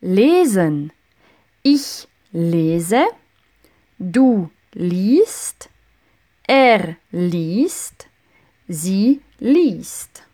lesen. Ich lese, du liest, er liest, sie liest.